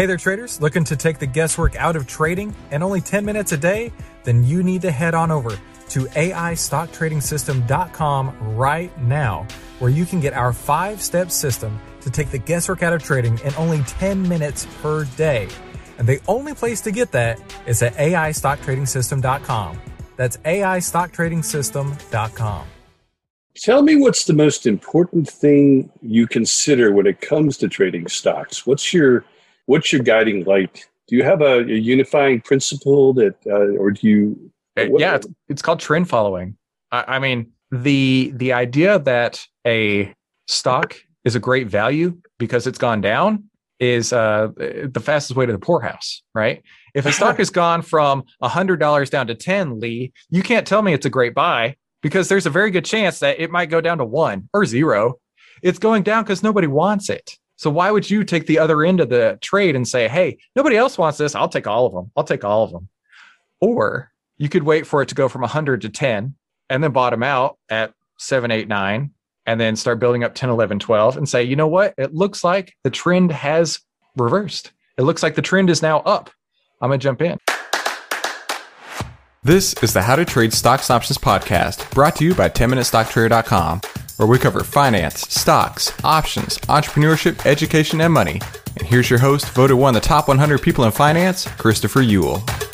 Hey there, traders. Looking to take the guesswork out of trading and only 10 minutes a day? Then you need to head on over to AIStockTradingSystem.com right now, where you can get our five step system to take the guesswork out of trading in only 10 minutes per day. And the only place to get that is at AIStockTradingSystem.com. That's AIStockTradingSystem.com. Tell me what's the most important thing you consider when it comes to trading stocks. What's your what's your guiding light? Do you have a, a unifying principle that, uh, or do you? What, yeah, it's, it's, called trend following. I, I mean, the the idea that a stock is a great value because it's gone down is uh, the fastest way to the poorhouse, right? If a stock has gone from $100 down to 10, Lee, you can't tell me it's a great buy because there's a very good chance that it might go down to one or zero. It's going down because nobody wants it. So why would you take the other end of the trade and say, hey, nobody else wants this. I'll take all of them. I'll take all of them. Or you could wait for it to go from 100 to 10 and then bottom out at 7, 8, 9 and then start building up 10, 11, 12 and say, you know what? It looks like the trend has reversed. It looks like the trend is now up. I'm going to jump in. This is the How to Trade Stocks Options podcast brought to you by 10MinuteStockTrader.com, where we cover finance, stocks, options, entrepreneurship, education, and money. And here's your host, voted one of the top 100 people in finance, Christopher Uhl.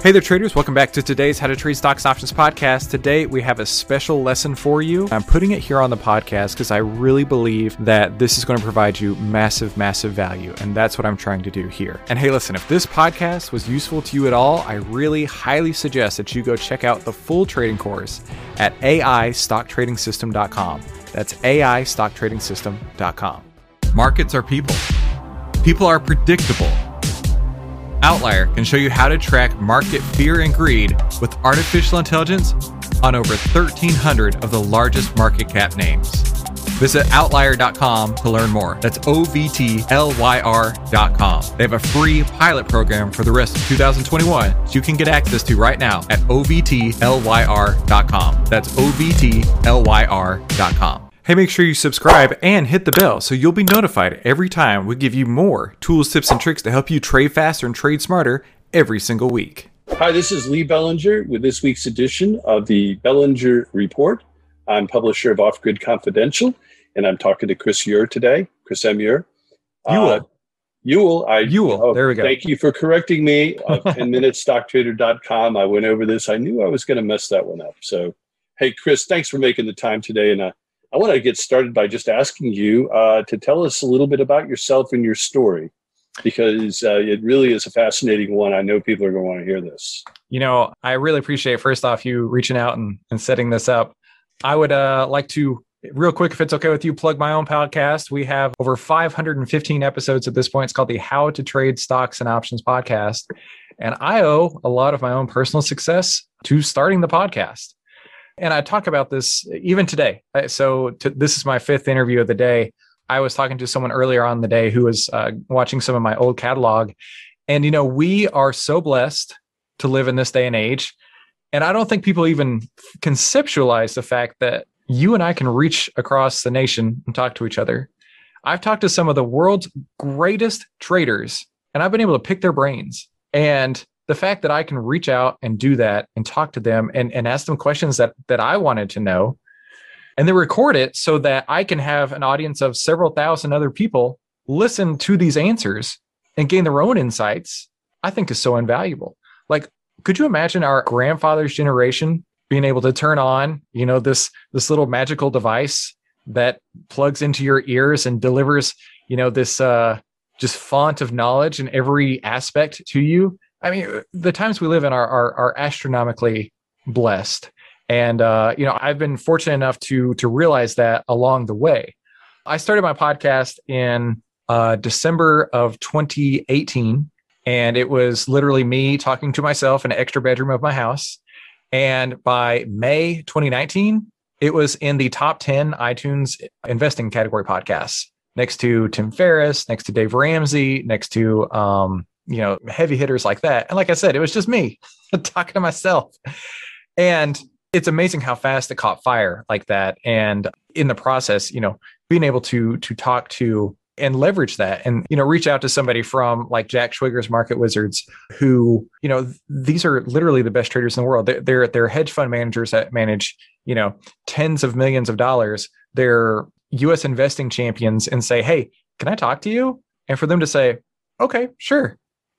Hey there, traders. Welcome back to today's How to Trade Stocks Options podcast. Today, we have a special lesson for you. I'm putting it here on the podcast because I really believe that this is going to provide you massive, massive value. And that's what I'm trying to do here. And hey, listen, if this podcast was useful to you at all, I really highly suggest that you go check out the full trading course at AIStockTradingSystem.com. That's AIStockTradingSystem.com. Markets are people, people are predictable. OVTLYR can show you how to track market fear and greed with artificial intelligence on over 1,300 of the largest market cap names. Visit OVTLYR.com to learn more. That's O V T L Y R.com. They have a free pilot program for the rest of 2021 so you can get access to right now at OVTLYR.com. That's OVTLYR.com. Hey, make sure you subscribe and hit the bell so you'll be notified every time we give you more tools, tips, and tricks to help you trade faster and trade smarter every single week. Hi, this is Lee Bellinger with this week's edition of the Bellinger Report. I'm publisher of Off Grid Confidential, and I'm talking to Chris Uhr today. Chris M. Uhr. Uhl. Uh, Uhl. I, Uhl. Oh, there we go. Thank you for correcting me. Of 10minutestocktrader.com. I went over this. I knew I was going to mess that one up. So, hey, Chris, thanks for making the time today. And uh, I want to get started by just asking you uh, to tell us a little bit about yourself and your story, because uh, it really is a fascinating one. I know people are going to want to hear this. You know, I really appreciate first off you reaching out and, and setting this up. I would uh, like to real quick, if it's okay with you, plug my own podcast. We have over 515 episodes at this point. It's called the How to Trade Stocks and Options podcast. And I owe a lot of my own personal success to starting the podcast. And I talk about this even today. So to, this is my fifth interview of the day. I was talking to someone earlier on the day who was uh, watching some of my old catalog. And, you know, we are so blessed to live in this day and age. And I don't think people even conceptualize the fact that you and I can reach across the nation and talk to each other. I've talked to some of the world's greatest traders, and I've been able to pick their brains. And the fact that I can reach out and do that and talk to them and, and ask them questions that that I wanted to know and then record it so that I can have an audience of several thousand other people listen to these answers and gain their own insights, I think is so invaluable. Like, could you imagine our grandfather's generation being able to turn on, you know, this this little magical device that plugs into your ears and delivers, you know, this uh just font of knowledge in every aspect to you I mean, the times we live in are are, are astronomically blessed, and uh, you know, I've been fortunate enough to to realize that along the way. I started my podcast in uh, December of 2018, and it was literally me talking to myself in an extra bedroom of my house. And by May 2019, it was in the top 10 iTunes investing category podcasts, next to Tim Ferriss, next to Dave Ramsey, next to um, you know, heavy hitters like that. And like I said, it was just me talking to myself. And it's amazing how fast it caught fire like that. And in the process, you know, being able to to talk to and leverage that and you know reach out to somebody from like jack Schwager's market wizards who you know these are literally the best traders in the world they're, they're they're hedge fund managers that manage you know tens of millions of dollars they're us investing champions and say hey can i talk to you and for them to say okay sure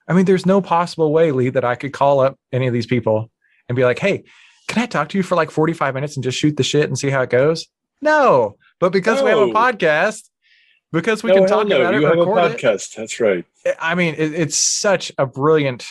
i mean there's no possible way lee that i could call up any of these people and be like hey can i talk to you for like 45 minutes and just shoot the shit and see how it goes no but because no. we have a podcast because we no, can talk no. about you it. You have a podcast. It. That's right. I mean, it, it's such a brilliant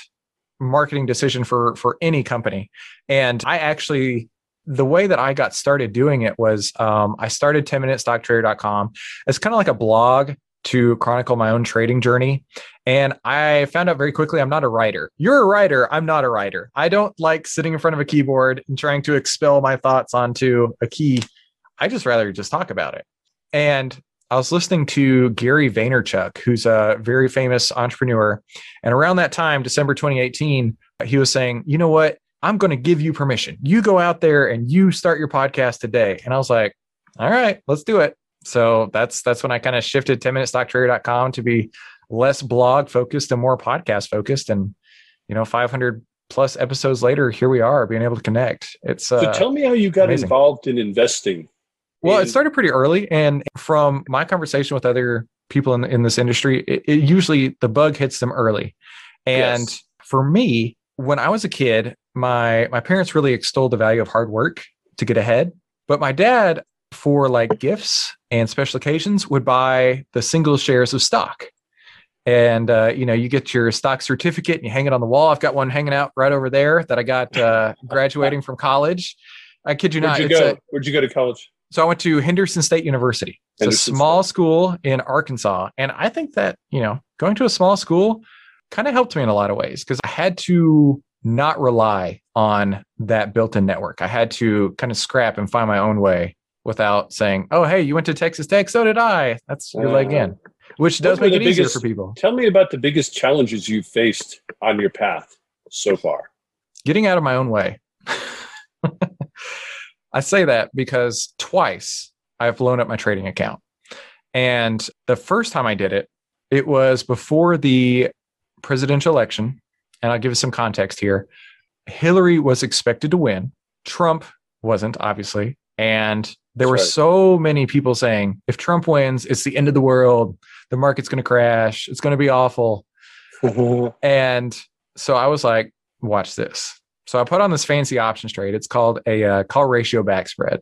marketing decision for for any company. And I actually the way that I got started doing it was um, I started 10minutestocktrader.com. It's kind of like a blog to chronicle my own trading journey. And I found out very quickly I'm not a writer. You're a writer. I'm not a writer. I don't like sitting in front of a keyboard and trying to expel my thoughts onto a key. I just rather just talk about it. And I was listening to Gary Vaynerchuk, who's a very famous entrepreneur. And around that time, December 2018, he was saying, you know what? I'm going to give you permission. You go out there and you start your podcast today. And I was like, all right, let's do it. So that's that's when I kind of shifted 10minutestocktrader.com to be less blog focused and more podcast focused. And, you know, 500 plus episodes later, here we are being able to connect. It's uh, so tell me how you got amazing. involved in investing well, it started pretty early, and from my conversation with other people in in this industry, it, it usually the bug hits them early. And yes. for me, when I was a kid, my my parents really extolled the value of hard work to get ahead. But my dad, for like gifts and special occasions, would buy the single shares of stock. And uh, you know, you get your stock certificate and you hang it on the wall. I've got one hanging out right over there that I got uh, graduating from college. I kid you Where'd not. You go? A, Where'd you go to college? So I went to Henderson State University. It's Henderson a small State. school in Arkansas. And I think that, you know, going to a small school kind of helped me in a lot of ways because I had to not rely on that built in network. I had to kind of scrap and find my own way without saying, oh, hey, you went to Texas Tech. So did I. That's your uh, leg in, which does make it biggest, easier for people. Tell me about the biggest challenges you've faced on your path so far. Getting out of my own way. I say that because twice I've blown up my trading account. And the first time I did it, it was before the presidential election. And I'll give you some context here. Hillary was expected to win. Trump wasn't, obviously. And there That's were right. so many people saying, if Trump wins, it's the end of the world. The market's going to crash. It's going to be awful. and so I was like, watch this. So I put on this fancy options trade. It's called a uh, call ratio back spread.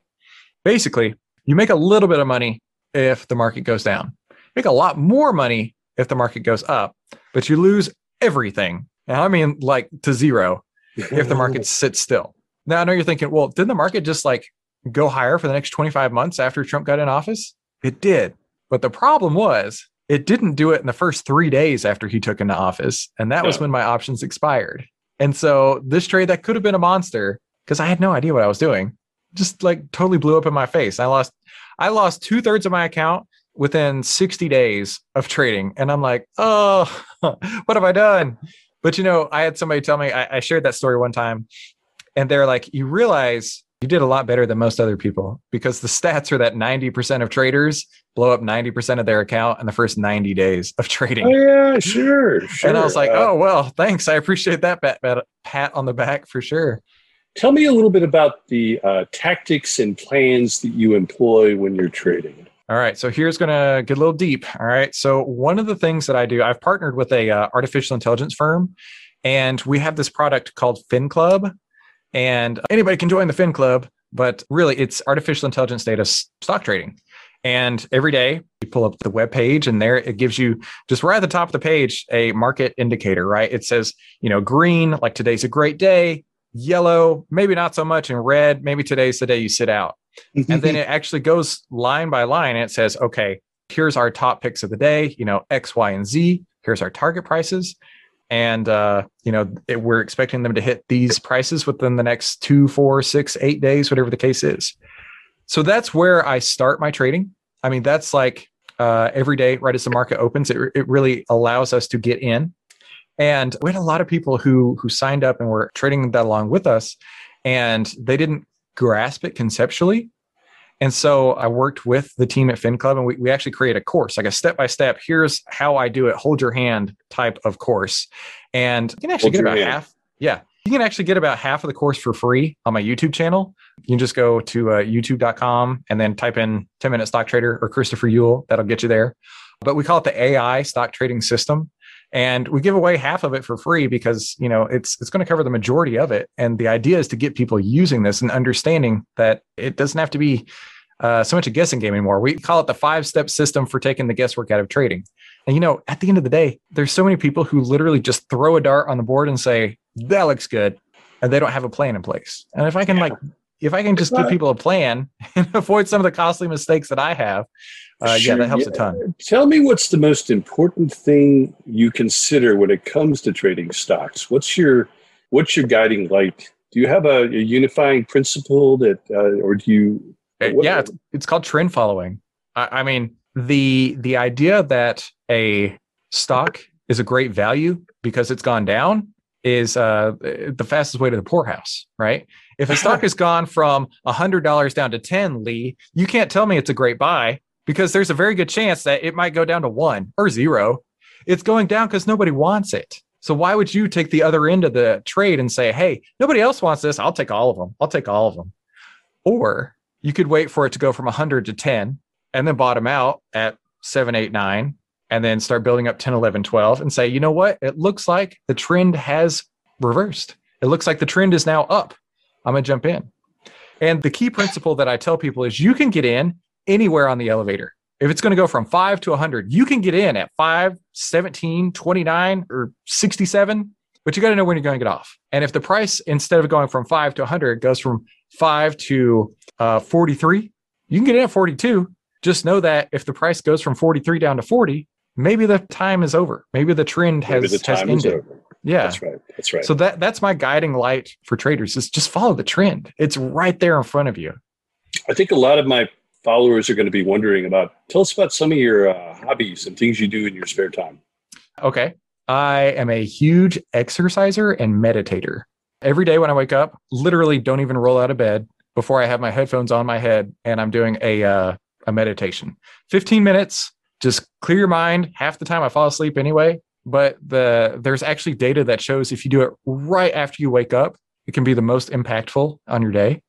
Basically, you make a little bit of money if the market goes down. Make a lot more money if the market goes up, but you lose everything. And I mean like to zero if the market sits still. Now I know you're thinking, well, didn't the market just like go higher for the next 25 months after Trump got in office? It did. But the problem was it didn't do it in the first three days after he took into office. And that was when my options expired. And so this trade that could have been a monster because I had no idea what I was doing, just like totally blew up in my face. I lost, I lost two thirds of my account within 60 days of trading. And I'm like, oh, what have I done? But you know, I had somebody tell me, I, I shared that story one time, and they're like, you realize you did a lot better than most other people because the stats are that 90% of traders blow up 90% of their account in the first 90 days of trading. Oh, yeah, sure, sure. And I was like, uh, oh, well, thanks. I appreciate that pat, pat, pat, on the back for sure. Tell me a little bit about the uh, tactics and plans that you employ when you're trading. All right, so here's going to get a little deep. All right, so one of the things that I do, I've partnered with a uh, artificial intelligence firm, and we have this product called FinClub, and anybody can join the Fin Club, but really it's artificial intelligence data stock trading. And every day you pull up the web page and there it gives you just right at the top of the page a market indicator, right? It says, you know, green, like today's a great day, yellow, maybe not so much, and red, maybe today's the day you sit out. Mm-hmm. and then it actually goes line by line and it says, okay, here's our top picks of the day, you know, X, Y, and Z. Here's our target prices and uh, you know it, we're expecting them to hit these prices within the next two, four, six, eight days, whatever the case is. So that's where I start my trading. I mean, that's like uh, every day, right as the market opens, it, it really allows us to get in. And we had a lot of people who who signed up and were trading that along with us, and they didn't grasp it conceptually. And so I worked with the team at Fin Club and we, we actually create a course, like a step by step. Here's how I do it, hold your hand type of course. And you can actually hold get about hand. half. Yeah. You can actually get about half of the course for free on my YouTube channel. You can just go to uh, youtube.com and then type in 10 minute stock trader or Christopher Uhl. That'll get you there. But we call it the AI stock trading system and we give away half of it for free because you know it's it's going to cover the majority of it. And the idea is to get people using this and understanding that it doesn't have to be uh, so much a guessing game anymore. We call it the five step system for taking the guesswork out of trading. And you know at the end of the day there's so many people who literally just throw a dart on the board and say that looks good and they don't have a plan in place. And if i can yeah. like if i can just give people a plan and avoid some of the costly mistakes that i have uh, sure, yeah, that helps yeah. a ton. Tell me what's the most important thing you consider when it comes to trading stocks. What's your what's your guiding light? Do you have a, a unifying principle that, uh, or do you? Uh, what, yeah, it's, it's, called trend following. I, I mean, the the idea that a stock is a great value because it's gone down is uh, the fastest way to the poorhouse, right? If a stock has gone from $100 down to 10, Lee, you can't tell me it's a great buy because there's a very good chance that it might go down to one or zero. It's going down because nobody wants it. So why would you take the other end of the trade and say, hey, nobody else wants this. I'll take all of them. I'll take all of them. Or you could wait for it to go from 100 to 10 and then bottom out at 7, 8, 9, and then start building up 10, 11, 12 and say, you know what? It looks like the trend has reversed. It looks like the trend is now up. I'm going to jump in. And the key principle that I tell people is you can get in anywhere on the elevator. If it's going to go from five to 100, you can get in at 5, 17, 29, or 67, but you got to know when you're going to get off. And if the price, instead of going from 5 to 100, goes from 5 to uh, 43, you can get in at 42. Just know that if the price goes from 43 down to 40, maybe the time is over. Maybe the trend has, maybe the has ended. Yeah. That's right. That's right. So that that's my guiding light for traders is just follow the trend. It's right there in front of you. I think a lot of my followers are going to be wondering about. Tell us about some of your uh, hobbies and things you do in your spare time. Okay. I am a huge exerciser and meditator. Every day when I wake up, literally don't even roll out of bed before I have my headphones on my head and I'm doing a uh, a meditation. 15 minutes, just clear your mind. Half the time I fall asleep anyway, but the there's actually data that shows if you do it right after you wake up, it can be the most impactful on your day.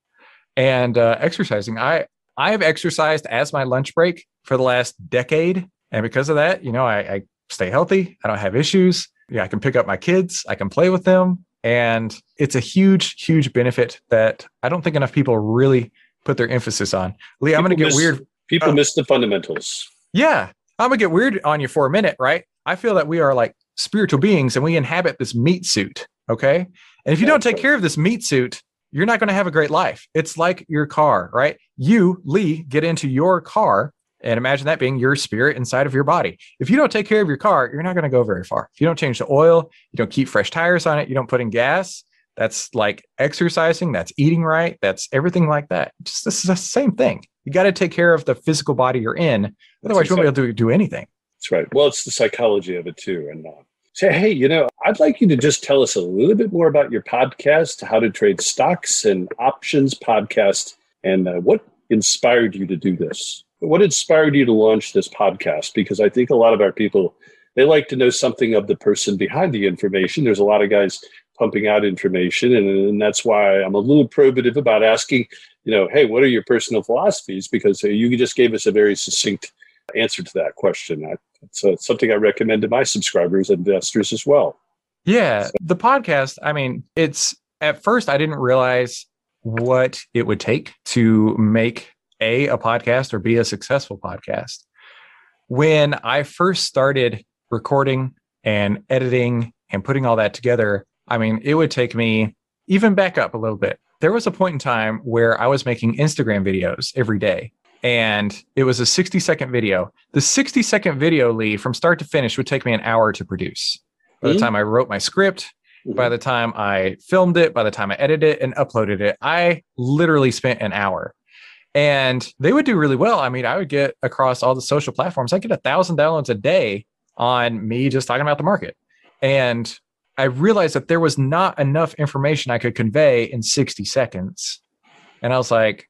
And uh, exercising, I I have exercised as my lunch break for the last decade. And because of that, you know, I, I stay healthy. I don't have issues. Yeah, I can pick up my kids, I can play with them. And it's a huge, huge benefit that I don't think enough people really put their emphasis on. Lee, people I'm going to get miss, weird. People uh, miss the fundamentals. Yeah. I'm going to get weird on you for a minute, right? I feel that we are like spiritual beings and we inhabit this meat suit. Okay. And if you don't take care of this meat suit, you're not going to have a great life. It's like your car, right? You, Lee, get into your car and imagine that being your spirit inside of your body. If you don't take care of your car, you're not going to go very far. If you don't change the oil, you don't keep fresh tires on it, you don't put in gas, that's like exercising, that's eating right, that's everything like that. Just this is the same thing. You got to take care of the physical body you're in. Otherwise, you won't be able to do anything. That's right. Well, it's the psychology of it too. And uh, say, hey, you know, I'd like you to just tell us a little bit more about your podcast, How to Trade Stocks and Options podcast, and uh, what inspired you to do this. What inspired you to launch this podcast? Because I think a lot of our people, they like to know something of the person behind the information. There's a lot of guys pumping out information, and, and that's why I'm a little probative about asking, you know, hey, what are your personal philosophies? Because uh, you just gave us a very succinct answer to that question. I, it's uh, something I recommend to my subscribers and investors as well. Yeah, so. the podcast. I mean, it's at first I didn't realize what it would take to make a a podcast or be a successful podcast. When I first started recording and editing and putting all that together, I mean, it would take me even back up a little bit. There was a point in time where I was making Instagram videos every day and it was a 60 second video. The 60 second video, Lee, from start to finish would take me an hour to produce. By the mm-hmm. time I wrote my script, mm-hmm. by the time I filmed it, by the time I edited it and uploaded it, I literally spent an hour. And they would do really well. I mean, I would get across all the social platforms, I get a thousand downloads a day on me just talking about the market. And I realized that there was not enough information I could convey in 60 seconds And I was like,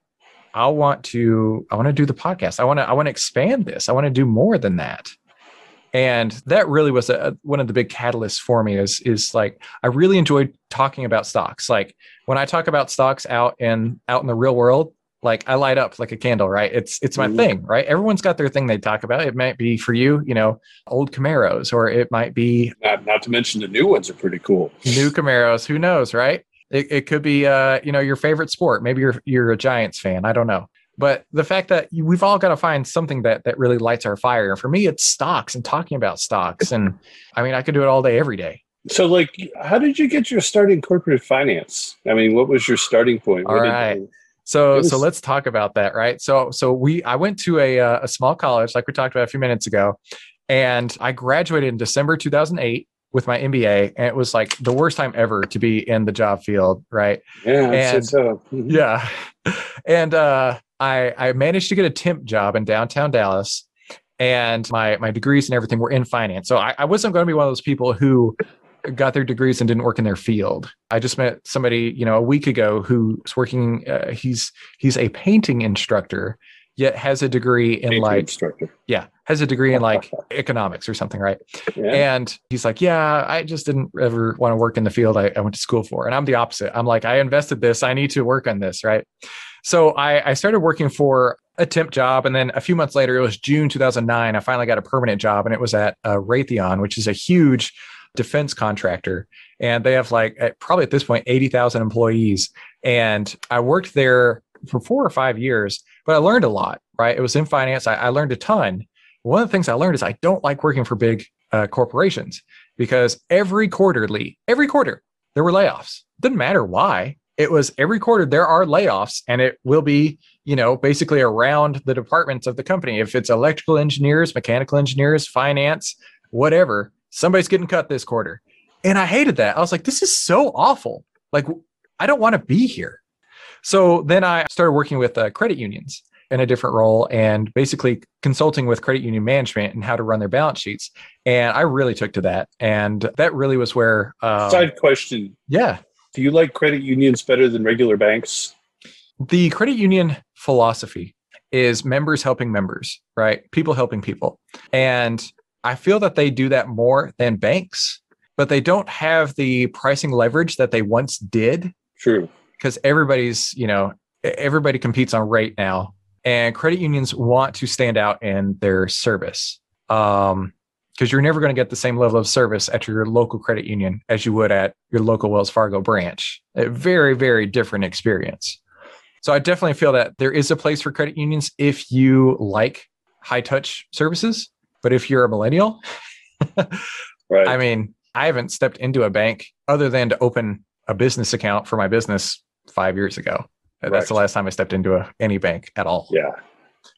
I want to, I want to do the podcast. I want to, I want to expand this. I want to do more than that. And that really was a, one of the big catalysts for me is, is like, I really enjoyed talking about stocks. Like when I talk about stocks out in, out in the real world, like I light up like a candle, right? It's it's my mm-hmm. thing, right? Everyone's got their thing they talk about. It might be for you, you know, old Camaros, or it might be not, not to mention the new ones are pretty cool. New Camaros, who knows, right? It, it could be uh, you know, your favorite sport. Maybe you're you're a Giants fan. I don't know. But the fact that we've all got to find something that that really lights our fire. And For me, it's stocks and talking about stocks. And I mean, I could do it all day, every day. So, like, how did you get your start in corporate finance? I mean, what was your starting point? All right. So was, so let's talk about that, right? So so we I went to a uh, a small college like we talked about a few minutes ago, and I graduated in December 2008 with my MBA, and it was like the worst time ever to be in the job field, right? Yeah, and, so. Mm-hmm. Yeah, and uh, I I managed to get a temp job in downtown Dallas, and my my degrees and everything were in finance. So I, I wasn't going to be one of those people who got their degrees and didn't work in their field. I just met somebody, you know, a week ago who's working. Uh, he's he's a painting instructor, yet has a degree in like instructor. Yeah, has a degree in like economics or something, right? Yeah. And he's like, yeah, I just didn't ever want to work in the field I, I went to school for. And I'm the opposite. I'm like, I invested this. I need to work on this, right? So I, I started working for a temp job. And then a few months later, it was June 2009. I finally got a permanent job and it was at uh, Raytheon, which is a huge defense contractor and they have like at, probably at this point 80,000 employees and I worked there for 4 or 5 years but I learned a lot right it was in finance I, I learned a ton one of the things I learned is I don't like working for big uh, corporations because every quarterly every quarter there were layoffs didn't matter why it was every quarter there are layoffs and it will be you know basically around the departments of the company if it's electrical engineers mechanical engineers finance whatever somebody's getting cut this quarter. And I hated that. I was like, this is so awful. Like, I don't want to be here. So then I started working with uh, credit unions in a different role and basically consulting with credit union management and how to run their balance sheets. And I really took to that. And that really was where. Um, Side question. Yeah. Do you like credit unions better than regular banks? The credit union philosophy is members helping members, right? People helping people. And I feel that they do that more than banks, but they don't have the pricing leverage that they once did. True. Because everybody's, you know, everybody competes on rate now, and credit unions want to stand out in their service. Um, because you're never going to get the same level of service at your local credit union as you would at your local Wells Fargo branch. A very, very different experience. So I definitely feel that there is a place for credit unions if you like high touch services. But if you're a millennial, right. I mean, I haven't stepped into a bank other than to open a business account for my business five years ago. Right. That's the last time I stepped into a, any bank at all. Yeah.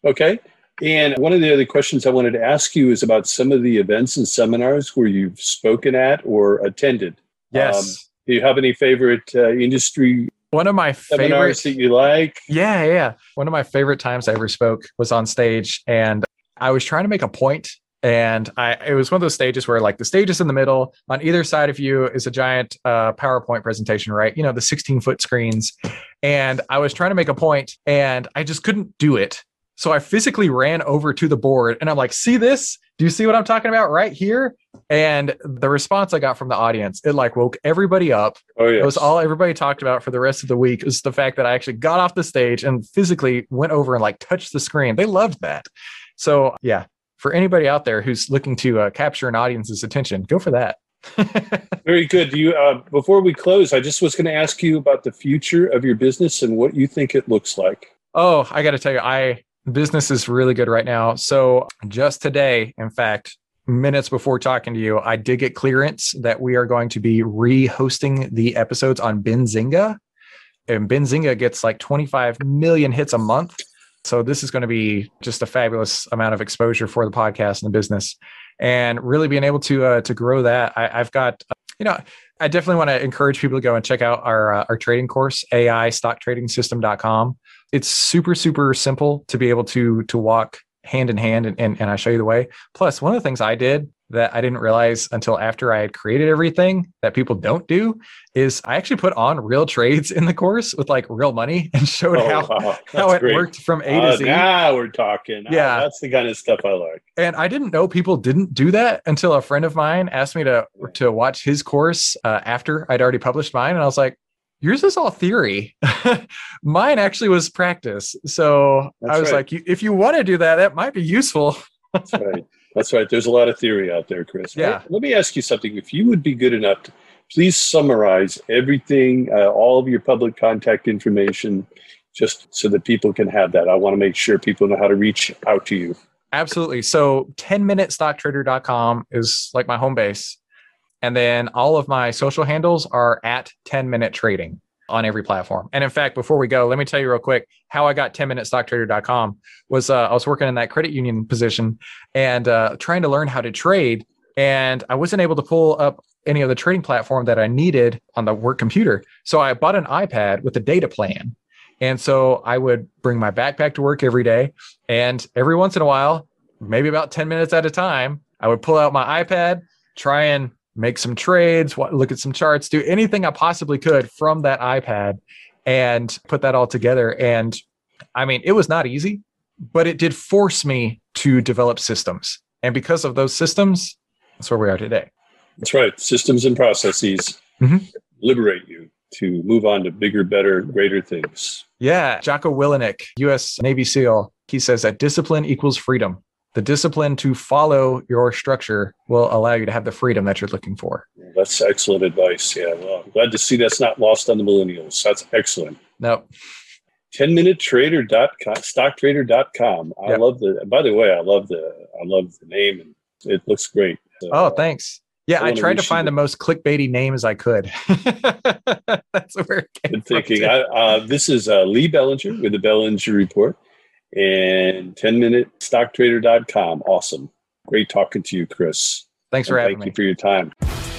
Okay. And one of the other questions I wanted to ask you is about some of the events and seminars where you've spoken at or attended. Yes. Um, do you have any favorite uh, industry one of my seminars favorite, that you like? Yeah, yeah. One of my favorite times I ever spoke was on stage, and I was trying to make a point and I it was one of those stages where like the stage is in the middle on either side of you is a giant uh, PowerPoint presentation, right? You know, the 16 foot screens. And I was trying to make a point and I just couldn't do it. So I physically ran over to the board and I'm like, see this? Do you see what I'm talking about right here? And the response I got from the audience, it like woke everybody up. Oh, yes. It was all everybody talked about for the rest of the week is the fact that I actually got off the stage and physically went over and like touched the screen. They loved that. So yeah, for anybody out there who's looking to uh, capture an audience's attention, go for that. Very good. You uh, before we close, I just was going to ask you about the future of your business and what you think it looks like. Oh, I got to tell you, I business is really good right now. So just today, in fact, minutes before talking to you, I did get clearance that we are going to be re-hosting the episodes on Benzinga. And Benzinga gets like 25 million hits a month. So this is going to be just a fabulous amount of exposure for the podcast and the business, and really being able to uh, to grow that. I, have got, you know, I definitely want to encourage people to go and check out our uh, our trading course, AI StockTradingSystem.com. It's super super simple to be able to to walk hand in hand, and, and and I show you the way. Plus, one of the things I did that I didn't realize until after I had created everything that people don't do is I actually put on real trades in the course with like real money and showed Oh, how wow. how it great. worked from A Uh, to Z. now we're talking. Ah, Yeah. that's the kind of stuff I like. And I didn't know people didn't do that until a friend of mine asked me to to watch his course uh, after I'd already published mine, and I was like, "Yours is all theory. mine actually was practice." So That's I was right. like, "If you want to do that, that might be useful." That's right. That's right. There's a lot of theory out there, Chris. Yeah. Let me ask you something. If you would be good enough to please summarize everything, uh, all of your public contact information, just so that people can have that. I want to make sure people know how to reach out to you. Absolutely. So 10minutestocktrader.com is like my home base. And then all of my social handles are at 10 minute trading on every platform. And in fact, before we go, let me tell you real quick how I got 10minutestocktrader.com was uh, I was working in that credit union position and uh, trying to learn how to trade. And I wasn't able to pull up any of the trading platform that I needed on the work computer. So I bought an iPad with a data plan. And so I would bring my backpack to work every day. And every once in a while, maybe about 10 minutes at a time, I would pull out my iPad, try and make some trades, look at some charts, do anything I possibly could from that iPad and put that all together. And I mean, it was not easy, but it did force me to develop systems. And because of those systems, that's where we are today. That's right. Systems and processes Mhm. liberate you to move on to bigger, better, greater things. Yeah. Jocko Willink, US Navy SEAL, he says that discipline equals freedom. The discipline to follow your structure will allow you to have the freedom that you're looking for. That's excellent advice. Yeah. Well, I'm glad to see that's not lost on the millennials. That's excellent. No, 10minutetrader.com, stocktrader.com. I Yep. love the, by the way, I love the, I love the name and it looks great. So, Oh, thanks. Yeah, I I tried to find the most clickbaity name as I could. That's where it came Good thinking. I, uh, this is uh, Lee Bellinger with the Bellinger Report and 10minutestocktrader.com. Awesome. Great talking to you, Chris. Thanks for And having thank me. you for your time.